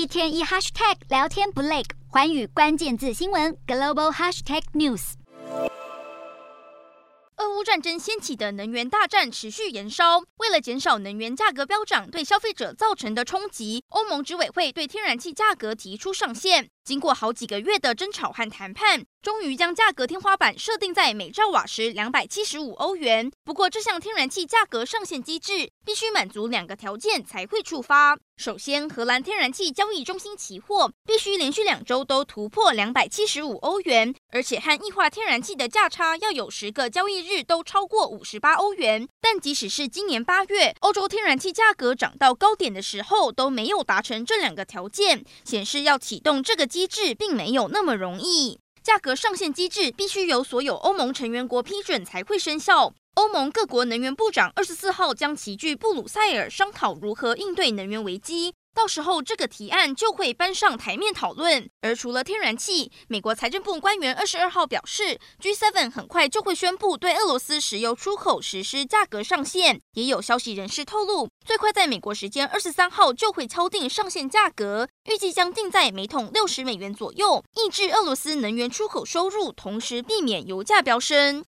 一天一 hashtag 聊天不累，环宇关键字新闻 global hashtag news。俄乌战争掀起的能源大战持续延烧，为了减少能源价格飙涨对消费者造成的冲击，欧盟执委会对天然气价格提出上限。经过好几个月的争吵和谈判，终于将价格天花板设定在每兆瓦时两百七十五欧元。不过，这项天然气价格上限机制必须满足两个条件才会触发。首先，荷兰天然气交易中心期货必须连续两周都突破两百七十五欧元，而且和液化天然气的价差要有十个交易日都超过五十八欧元。但即使是今年八月，欧洲天然气价格涨到高点的时候，都没有达成这两个条件，显示要启动这个机制并没有那么容易。价格上限机制必须由所有欧盟成员国批准才会生效。欧盟各国能源部长二十四号将齐聚布鲁塞尔商讨如何应对能源危机。到时候，这个提案就会搬上台面讨论。而除了天然气，美国财政部官员二十二号表示，G7 很快就会宣布对俄罗斯石油出口实施价格上限。也有消息人士透露，最快在美国时间二十三号就会敲定上限价格，预计将定在每桶六十美元左右，抑制俄罗斯能源出口收入，同时避免油价飙升。